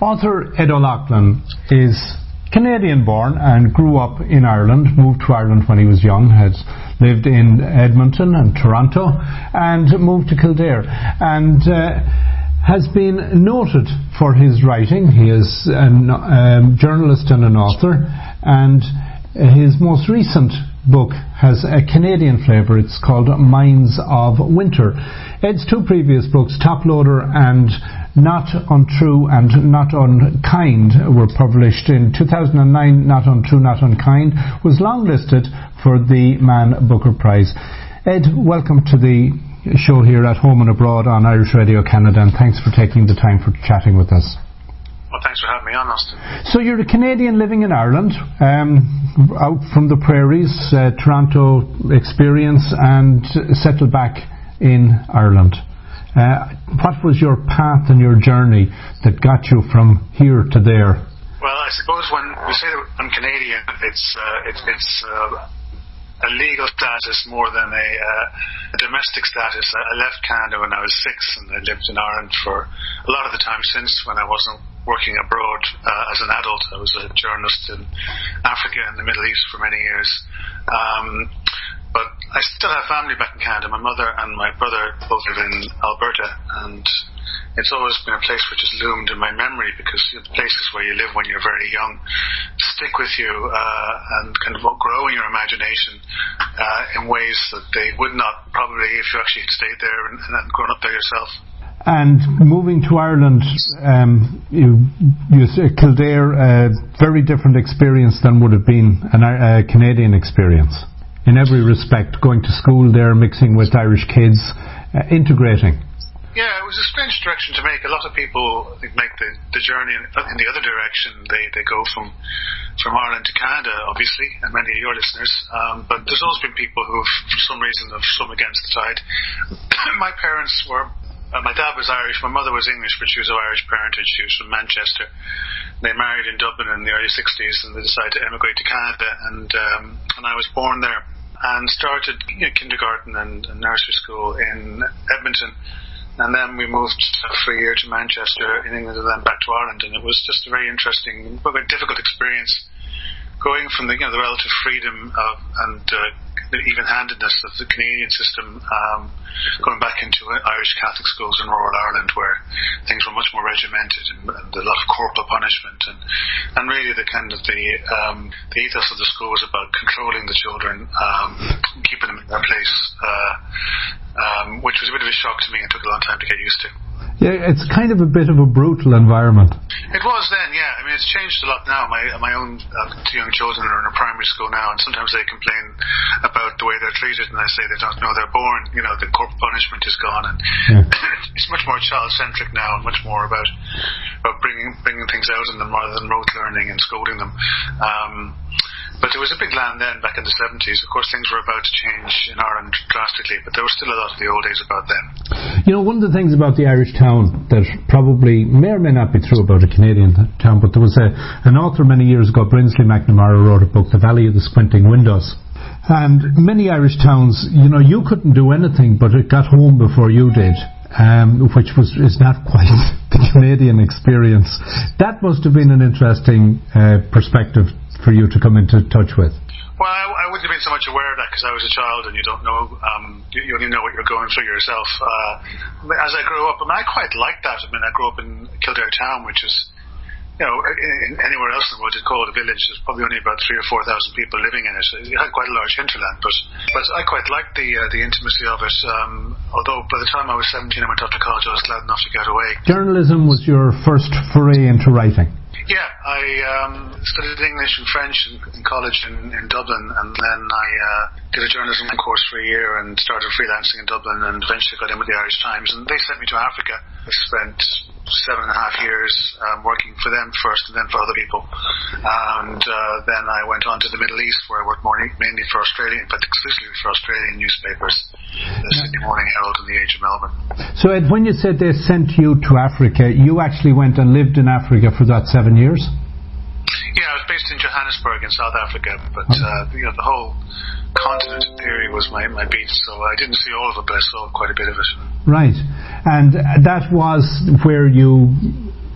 Author Ed O'Loughlin is Canadian born and grew up in Ireland, moved to Ireland when he was young, had lived in Edmonton and Toronto, and moved to Kildare. And uh, has been noted for his writing. He is a um, journalist and an author, and his most recent book has a Canadian flavour. It's called Minds of Winter. Ed's two previous books, Top Loader and Not Untrue and Not Unkind, were published in 2009. Not Untrue, Not Unkind was longlisted for the Man Booker Prize. Ed, welcome to the show here at home and abroad on Irish Radio Canada, and thanks for taking the time for chatting with us. Well, thanks for having me on, Austin. So you're a Canadian living in Ireland, um, out from the prairies, uh, Toronto experience, and settled back in Ireland. Uh, what was your path and your journey that got you from here to there? Well, I suppose when we say that I'm Canadian, it's uh, it's, it's uh, a legal status more than a, uh, a, domestic status. I left Canada when I was six, and I lived in Ireland for a lot of the time since when I wasn't working abroad uh, as an adult. I was a journalist in Africa and the Middle East for many years. Um, but I still have family back in Canada. My mother and my brother both live in Alberta, and it's always been a place which has loomed in my memory because the places where you live when you're very young stick with you uh, and kind of grow in your imagination uh, in ways that they would not probably if you actually stayed there and, and grown up there yourself. And moving to Ireland, um, you, you Kildare, a very different experience than would have been a uh, Canadian experience in every respect. Going to school there, mixing with Irish kids, uh, integrating. Yeah, it was a strange direction to make. A lot of people I think make the, the journey in, in the other direction. They they go from from Ireland to Canada, obviously, and many of your listeners. Um, but there's always been people who've, for some reason, have swum against the tide. My parents were uh, my dad was Irish, my mother was English, but she was of Irish parentage. She was from Manchester. They married in Dublin in the early 60s and they decided to emigrate to Canada. And, um, and I was born there and started you know, kindergarten and, and nursery school in Edmonton. And then we moved for a year to Manchester in England and then back to Ireland. And it was just a very interesting, but very difficult experience going from the, you know, the relative freedom of, and uh, the even-handedness of the Canadian system, um, going back into Irish Catholic schools in rural Ireland, where things were much more regimented and, and a lot of corporal punishment, and and really the kind of the um, the ethos of the school was about controlling the children, um, keeping them in their place, uh, um, which was a bit of a shock to me and took a long time to get used to. Yeah, it's kind of a bit of a brutal environment. It was it's changed a lot now. My my own uh, two young children are in a primary school now, and sometimes they complain about the way they're treated, and I say they don't know they're born. You know, the corporal punishment is gone, and yeah. it's much more child centric now, and much more about about bringing bringing things out in them rather than rote learning and scolding them. Um, but it was a big land then back in the 70s. Of course, things were about to change in Ireland drastically, but there was still a lot of the old days about then. You know, one of the things about the Irish town that probably may or may not be true about a Canadian town, but there was a, an author many years ago, Brinsley MacNamara, wrote a book, The Valley of the Squinting Windows. And many Irish towns, you know, you couldn't do anything, but it got home before you did. Um, which was is not quite the Canadian experience. That must have been an interesting uh, perspective for you to come into touch with? Well, I, I wouldn't have been so much aware of that because I was a child and you don't know, um, you, you only know what you're going through yourself. Uh, as I grew up, mean, I quite liked that. I mean, I grew up in Kildare town, which is, you know, anywhere else in the world you'd call it a village. There's probably only about three or four thousand people living in it. It had quite a large hinterland, but but I quite liked the uh, the intimacy of it. Um, although by the time I was 17, I went off to college. I was glad enough to get away. Journalism was your first foray into writing. Yeah, I um, studied English and French in, in college in, in, Dublin, and then I uh, did a journalism course for a year and started freelancing in Dublin, and eventually got in with the Irish Times. And they sent me to Africa. I spent seven and a half years um, working for them first, and then for other people. And uh, then I went on to the Middle East, where I worked more, mainly for Australian, but exclusively for Australian newspapers, the Sydney Morning Herald and the Age of Melbourne. So, Ed, when you said they sent you to Africa, you actually went and lived in Africa for that seven years? Yeah, I was based in Johannesburg in South Africa, but uh, you know the whole continent in theory was my, my beat, so I didn't see all of it, but I saw quite a bit of it. Right, and that was where you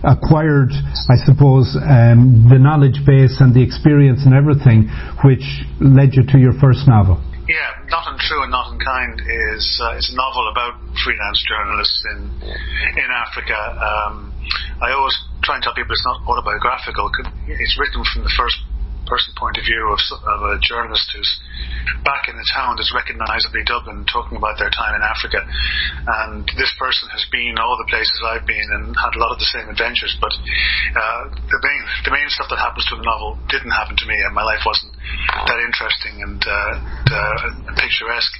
acquired, I suppose, um, the knowledge base and the experience and everything, which led you to your first novel. Yeah, Not Untrue and Not Unkind is uh, is a novel about freelance journalists in in Africa. Um, I always try and tell people it's not autobiographical. It's written from the first person point of view of, of a journalist who's back in the town that's recognisably Dublin, talking about their time in Africa. And this person has been all the places I've been and had a lot of the same adventures. But uh, the main the main stuff that happens to the novel didn't happen to me, and my life wasn't that interesting and, uh, uh, picturesque.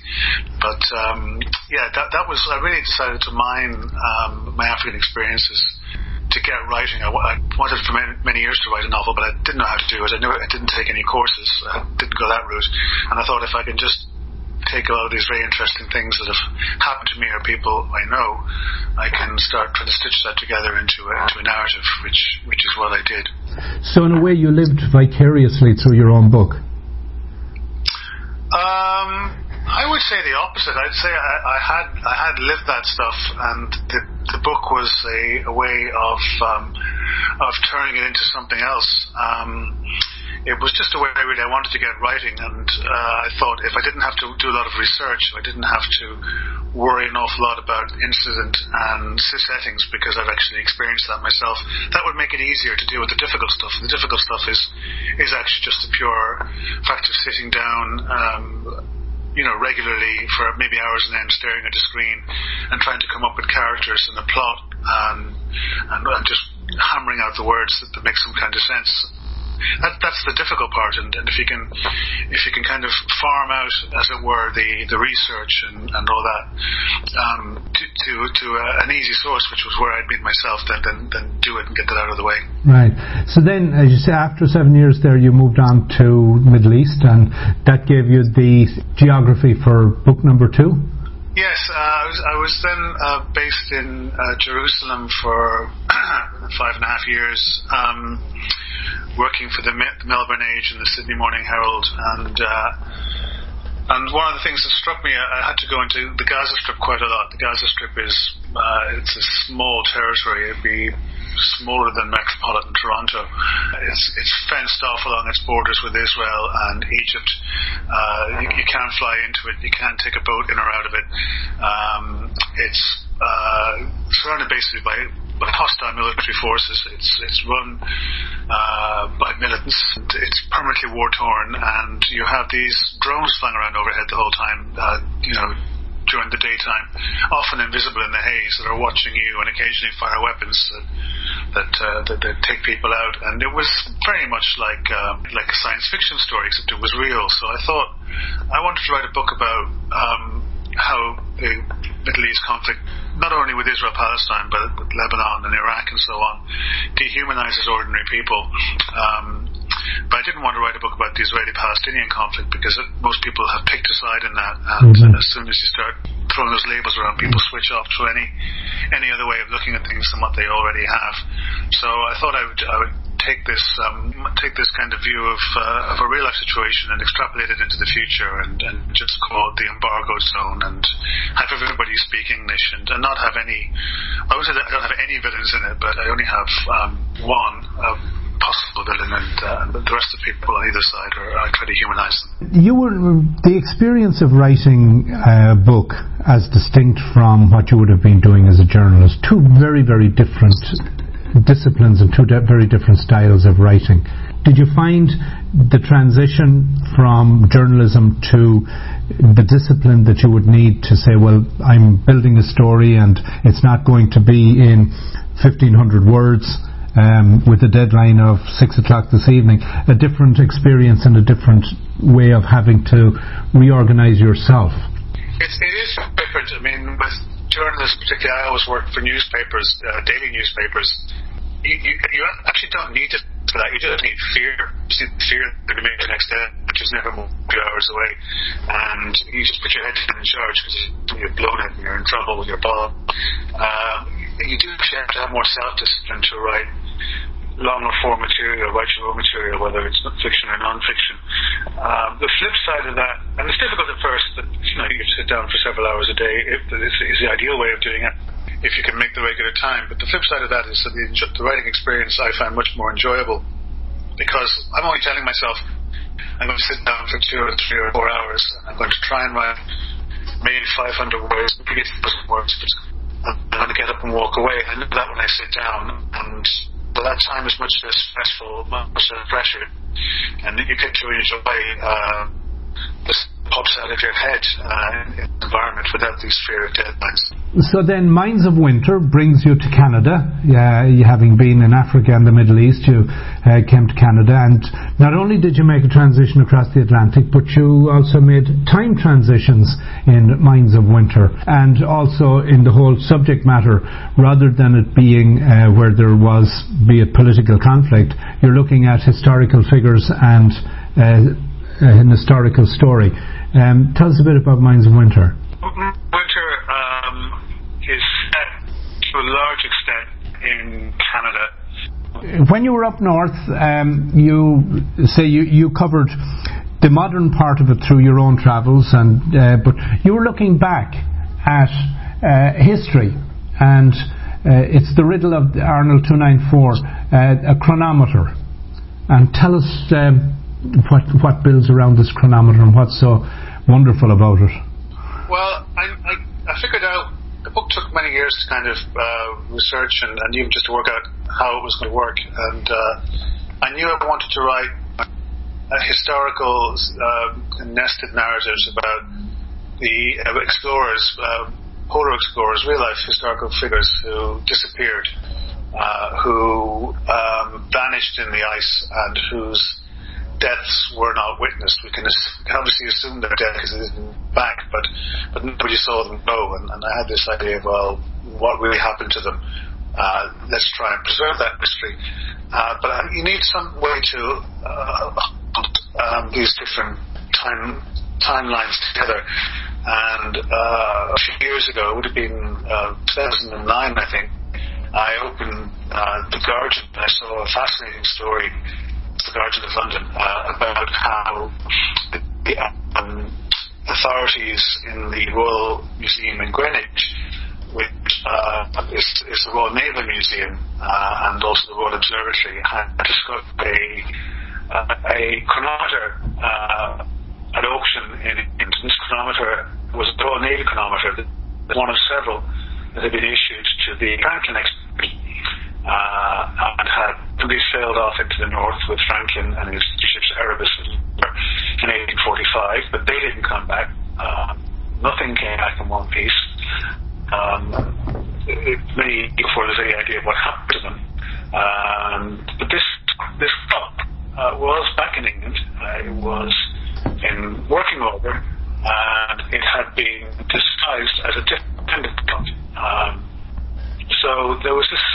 But um, yeah, that that was I really decided to mine um, my African experiences to get writing. I, I wanted for many, many, years to write a novel, but I didn't know how to do it. I knew I didn't take any courses. I didn't go that route. And I thought if I can just take a lot of these very interesting things that have happened to me or people I know, I can start trying to stitch that together into a, into a narrative, which which is what I did. So in a way, you lived vicariously through your own book. Um, I would say the opposite. I'd say I, I had I had lived that stuff, and the, the book was a, a way of um, of turning it into something else. Um, it was just a way really I wanted to get writing, and uh, I thought if I didn't have to do a lot of research, I didn't have to worry an awful lot about incident and settings because I've actually experienced that myself, that would make it easier to deal with the difficult stuff. And the difficult stuff is is actually just the pure fact of sitting down. Um, you know, regularly for maybe hours and then staring at a screen and trying to come up with characters and a plot and, and, and just hammering out the words that, that make some kind of sense that, that's the difficult part. And, and, if you can, if you can kind of farm out, as it were, the, the research and, and all that um, to to, to uh, an easy source, which was where I'd been myself, then, then then do it and get that out of the way. Right. So then, as you say, after seven years there, you moved on to Middle East, and that gave you the geography for book number two. Yes, uh, I, was, I was then uh, based in uh, Jerusalem for five and a half years. Um, working for the, Melbourne Age and the Sydney Morning Herald, and uh, and one of the things that struck me, I, I had to go into the Gaza Strip quite a lot. The Gaza Strip is uh, it's a small territory. It'd be smaller than metropolitan Toronto. It's, it's fenced off along its borders with Israel and Egypt. Uh, you, you, can't fly into it. You can't take a boat in or out of it. Um, it's uh, surrounded basically by hostile military forces. It's it's run uh, by militants. It's permanently war torn, and you have these drones flying around overhead the whole time. Uh, you know, during the daytime, often invisible in the haze, that are watching you and occasionally fire weapons that that, uh, that, that take people out. And it was very much like uh, like a science fiction story, except it was real. So I thought I wanted to write a book about um, how the Middle East conflict, not only with Israel Palestine, but with Lebanon and Iraq and so on, dehumanizes ordinary people. Um, but I didn't want to write a book about the Israeli-Palestinian conflict because it, most people have picked a side in that, and mm-hmm. as soon as you start throwing those labels around, people switch off to any any other way of looking at things than what they already have. So I thought I would, I would take this um, take this kind of view of, uh, of a real life situation and extrapolate it into the future and, and just call it the embargo zone and have everybody speak English and, and not have any I would say that I don't have any villains in it but I only have um, one uh, possible villain and uh, the rest of the people on either side are I try to humanize them. You were the experience of writing a book as distinct from what you would have been doing as a journalist two very very different disciplines and two very different styles of writing. Did you find the transition from journalism to the discipline that you would need to say, well, I'm building a story and it's not going to be in 1500 words um, with a deadline of six o'clock this evening, a different experience and a different way of having to reorganize yourself? It's, it is different. I mean, with journalists, particularly, I always work for newspapers, uh, daily newspapers. You, you, you, actually don't need it for that. You just need fear. You just need fear that you make the next day, which is never more than two hours away. And you just put your head in charge because you're blown it and you're in trouble with your boss. Um, you do actually have to have more self-discipline to write longer form material, write your own material, whether it's fiction or non-fiction. Um, the flip side of that, and it's difficult at first, but you know you sit down for several hours a day. It, it's, it's the ideal way of doing it if you can make the regular time. But the flip side of that is that the, the writing experience I find much more enjoyable because I'm only telling myself I'm going to sit down for two or three or four hours and I'm going to try and write maybe 500 words, maybe 1,000 words. I'm going to get up and walk away. I know that when I sit down and but that time is much less stressful, much less pressure, and you get to enjoy uh, the pops out of your head uh, environment without these fear of deadlines. So then, Minds of Winter brings you to Canada. Uh, having been in Africa and the Middle East, you uh, came to Canada, and not only did you make a transition across the Atlantic, but you also made time transitions in Minds of Winter, and also in the whole subject matter. Rather than it being uh, where there was, be it political conflict, you're looking at historical figures and uh, an historical story. Um, tell us a bit about Minds of Winter. Winter um, is set to a large extent in Canada. When you were up north, um, you say you, you covered the modern part of it through your own travels, and uh, but you were looking back at uh, history, and uh, it's the riddle of Arnold 294, uh, a chronometer. And tell us um, what what builds around this chronometer and what's so wonderful about it? Well, I, I, I figured out the book took many years to kind of uh, research and, and, even just to work out how it was going to work. And uh, I knew I wanted to write a historical uh, nested narratives about the explorers, uh, polar explorers, real life historical figures who disappeared, uh, who um, vanished in the ice, and whose deaths were not witnessed. We can, can obviously assume their death because they didn't back, but but nobody saw them go. And, and I had this idea of well, what really happened to them? Uh, let's try and preserve that mystery. Uh, but uh, you need some way to uh, um, these different time timelines together. And uh, a few years ago, it would have been uh, 2009, I think. I opened the Guardian and I saw a fascinating story the Guardian of London uh, about how the um, authorities in the Royal Museum in Greenwich, which uh, is, is, the Royal Naval Museum uh, and also the Royal Observatory, had discovered a, uh, a chronometer uh, at auction in England. This chronometer was a Royal Navy chronometer, one of several that had been issued to the Franklin expedition uh, into the north with Franklin and his ships Erebus in 1845, but they didn't come back. Uh, nothing came back in one piece. Um, many before there's any idea of what happened to them. Um, but this this clock uh, was back in England. Uh, it was in working order, and it had been disguised as a dependent clock. Um, so there was this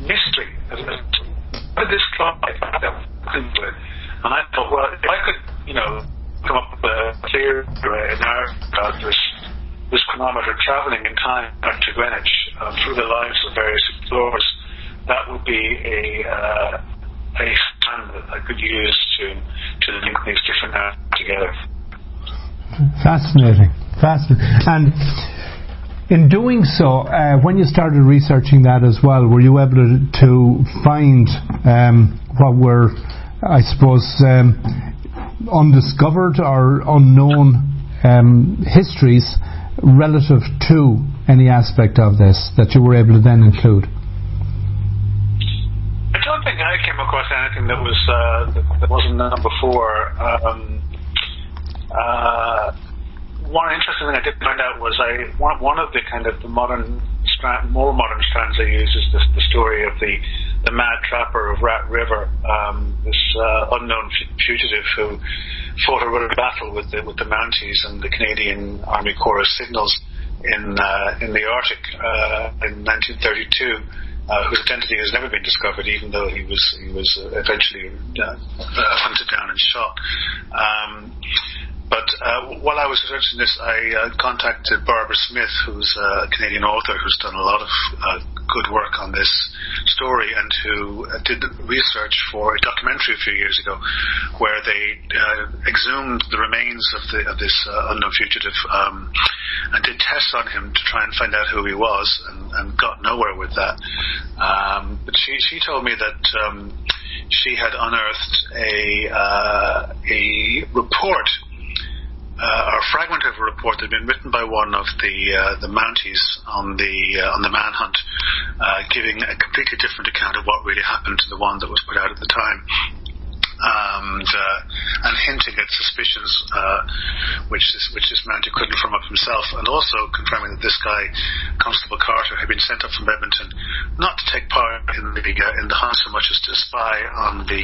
mystery. How did this clock into it? And I thought, well, if I could, you know, come up with a clear narrative about this this chronometer traveling in time back to Greenwich uh, through the lives of various explorers, that would be a uh, a stand that I could use to to link these different narratives together. Fascinating, fascinating, and in doing so, uh, when you started researching that as well, were you able to, to find um, what were, I suppose, um, undiscovered or unknown um, histories relative to any aspect of this that you were able to then include? I don't think I came across anything that was uh, that, wasn't done before. Um, uh, one interesting thing I did find out was I one, one of the kind of the modern strand, more modern strands I use is the story of the the mad trapper of Rat River, um, this uh, unknown fugitive who fought a running battle with the with the Mounties and the Canadian Army Corps of signals in uh, in the Arctic uh, in 1932. Uh, whose identity has never been discovered, even though he was he was eventually uh, hunted down and shot. Um, but uh, while I was researching this, I uh, contacted Barbara Smith, who's a Canadian author who's done a lot of uh, good work on this story and who uh, did research for a documentary a few years ago where they uh, exhumed the remains of, the, of this uh, unknown fugitive um, and did tests on him to try and find out who he was and, and got nowhere with that. Um, but she, she told me that um, she had unearthed a, uh, a report uh, or a fragment of a report that had been written by one of the uh, the Mounties on the uh, on the manhunt, uh, giving a completely different account of what really happened to the one that was put out at the time and, uh, and hinting at suspicions uh, which this which this couldn't firm up himself, and also confirming that this guy, Constable Carter, had been sent up from Edmonton not to take part in the uh, in the hunt so much as to spy on the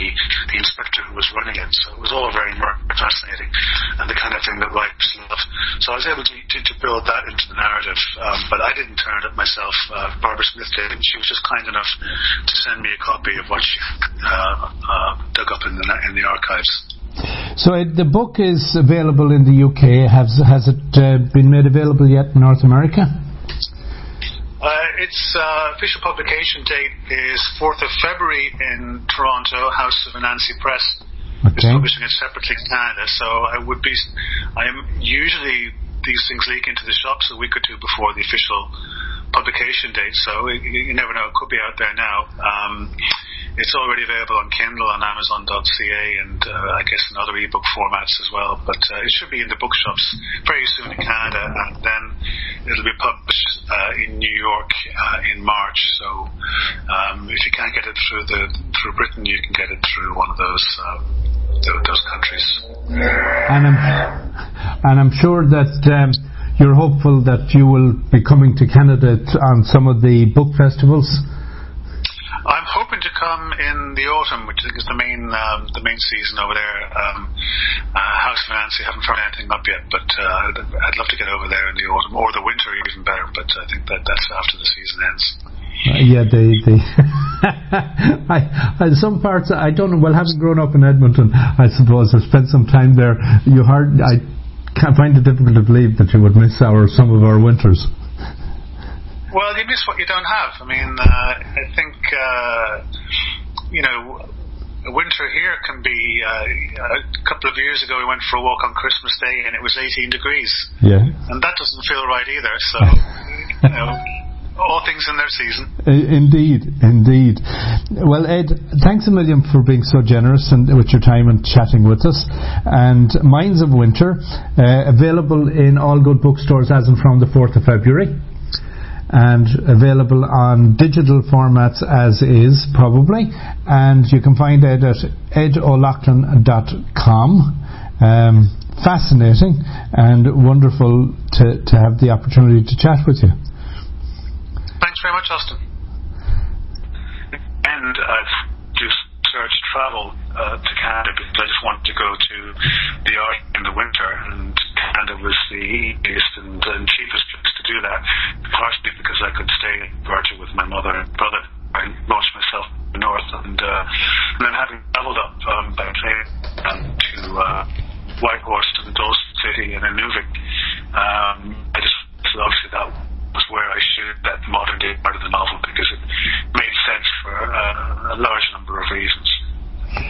the inspector who was running it. So it was all very fascinating, and the kind of thing that writers love. So I was able to to, to build that into the narrative, um, but I didn't turn it myself. Uh, Barbara Smith did, and she was just kind enough to send me a copy of what she uh, uh, dug up in the the, in the archives. So it, the book is available in the UK. Has has it uh, been made available yet in North America? Uh, its uh, official publication date is 4th of February in Toronto, House of Anansi Press. Okay. Is publishing it separately in Canada. So I would be, I am usually these things leak into the shops a week or two before the official publication date. So you, you never know; it could be out there now. Um, it's already available on Kindle on Amazon.ca and uh, I guess in other ebook formats as well. But uh, it should be in the bookshops very soon in Canada, and then it'll be published uh, in New York uh, in March. So um, if you can't get it through the through Britain, you can get it through one of those. Uh, those countries, and I'm, and I'm sure that um, you're hopeful that you will be coming to Canada on some of the book festivals I'm hoping to come in the autumn, which I think is the main um, the main season over there. Um, uh, House of Anansi haven't found anything up yet, but uh, I'd love to get over there in the autumn or the winter, even better. But I think that that's after the season ends. Uh, yeah, they, they I, I, some parts I don't know. Well, having grown up in Edmonton, I suppose I spent some time there. You hard I can't find it difficult to believe that you would miss our some of our winters. Well, you miss what you don't have. I mean, uh, I think uh, you know winter here can be. Uh, a couple of years ago, we went for a walk on Christmas Day, and it was 18 degrees. Yeah, and that doesn't feel right either. So, you know. All things in their season. Indeed, indeed. Well, Ed, thanks a million for being so generous and with your time and chatting with us. And Minds of Winter, uh, available in all good bookstores as and from the 4th of February and available on digital formats as is, probably. And you can find it at edoloughlin.com. Um, fascinating and wonderful to, to have the opportunity to chat with you. Thanks very much, Austin. And I've just searched travel uh, to Canada because I just wanted to go to the art in the winter, and Canada was the easiest and, and cheapest place to do that, partially because I could stay in Georgia with my mother and brother. I launched myself north, and, uh, and then having traveled up um, by train um, to uh, Whitehorse to the Dawson City and then um, I just obviously that was where I shoot that modern day part of the novel because it made sense for uh, a large number of reasons.